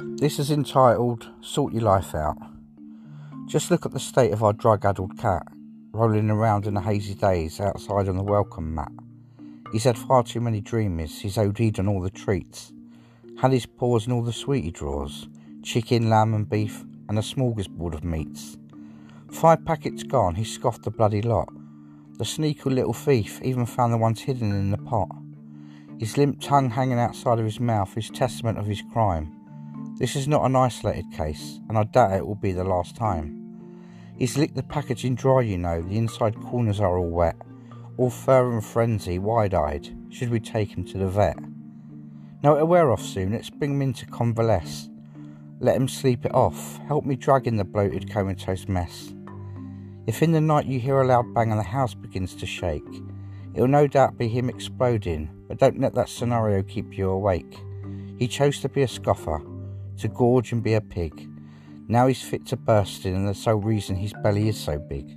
This is entitled Sort Your Life Out. Just look at the state of our drug addled cat, rolling around in the hazy days outside on the welcome mat. He's had far too many dreamies, he's OD'd on all the treats, had his paws in all the sweetie drawers, chicken, lamb, and beef, and a smorgasbord of meats. Five packets gone, he scoffed the bloody lot. The sneaky little thief even found the ones hidden in the pot. His limp tongue hanging outside of his mouth is testament of his crime. This is not an isolated case, and I doubt it will be the last time. He's licked the packaging dry, you know, the inside corners are all wet, all fur and frenzy, wide eyed. Should we take him to the vet? No, it'll wear off soon, let's bring him in to convalesce. Let him sleep it off, help me drag in the bloated comatose mess. If in the night you hear a loud bang and the house begins to shake, it'll no doubt be him exploding, but don't let that scenario keep you awake. He chose to be a scoffer, to gorge and be a pig. Now he's fit to bursting, and the sole reason his belly is so big.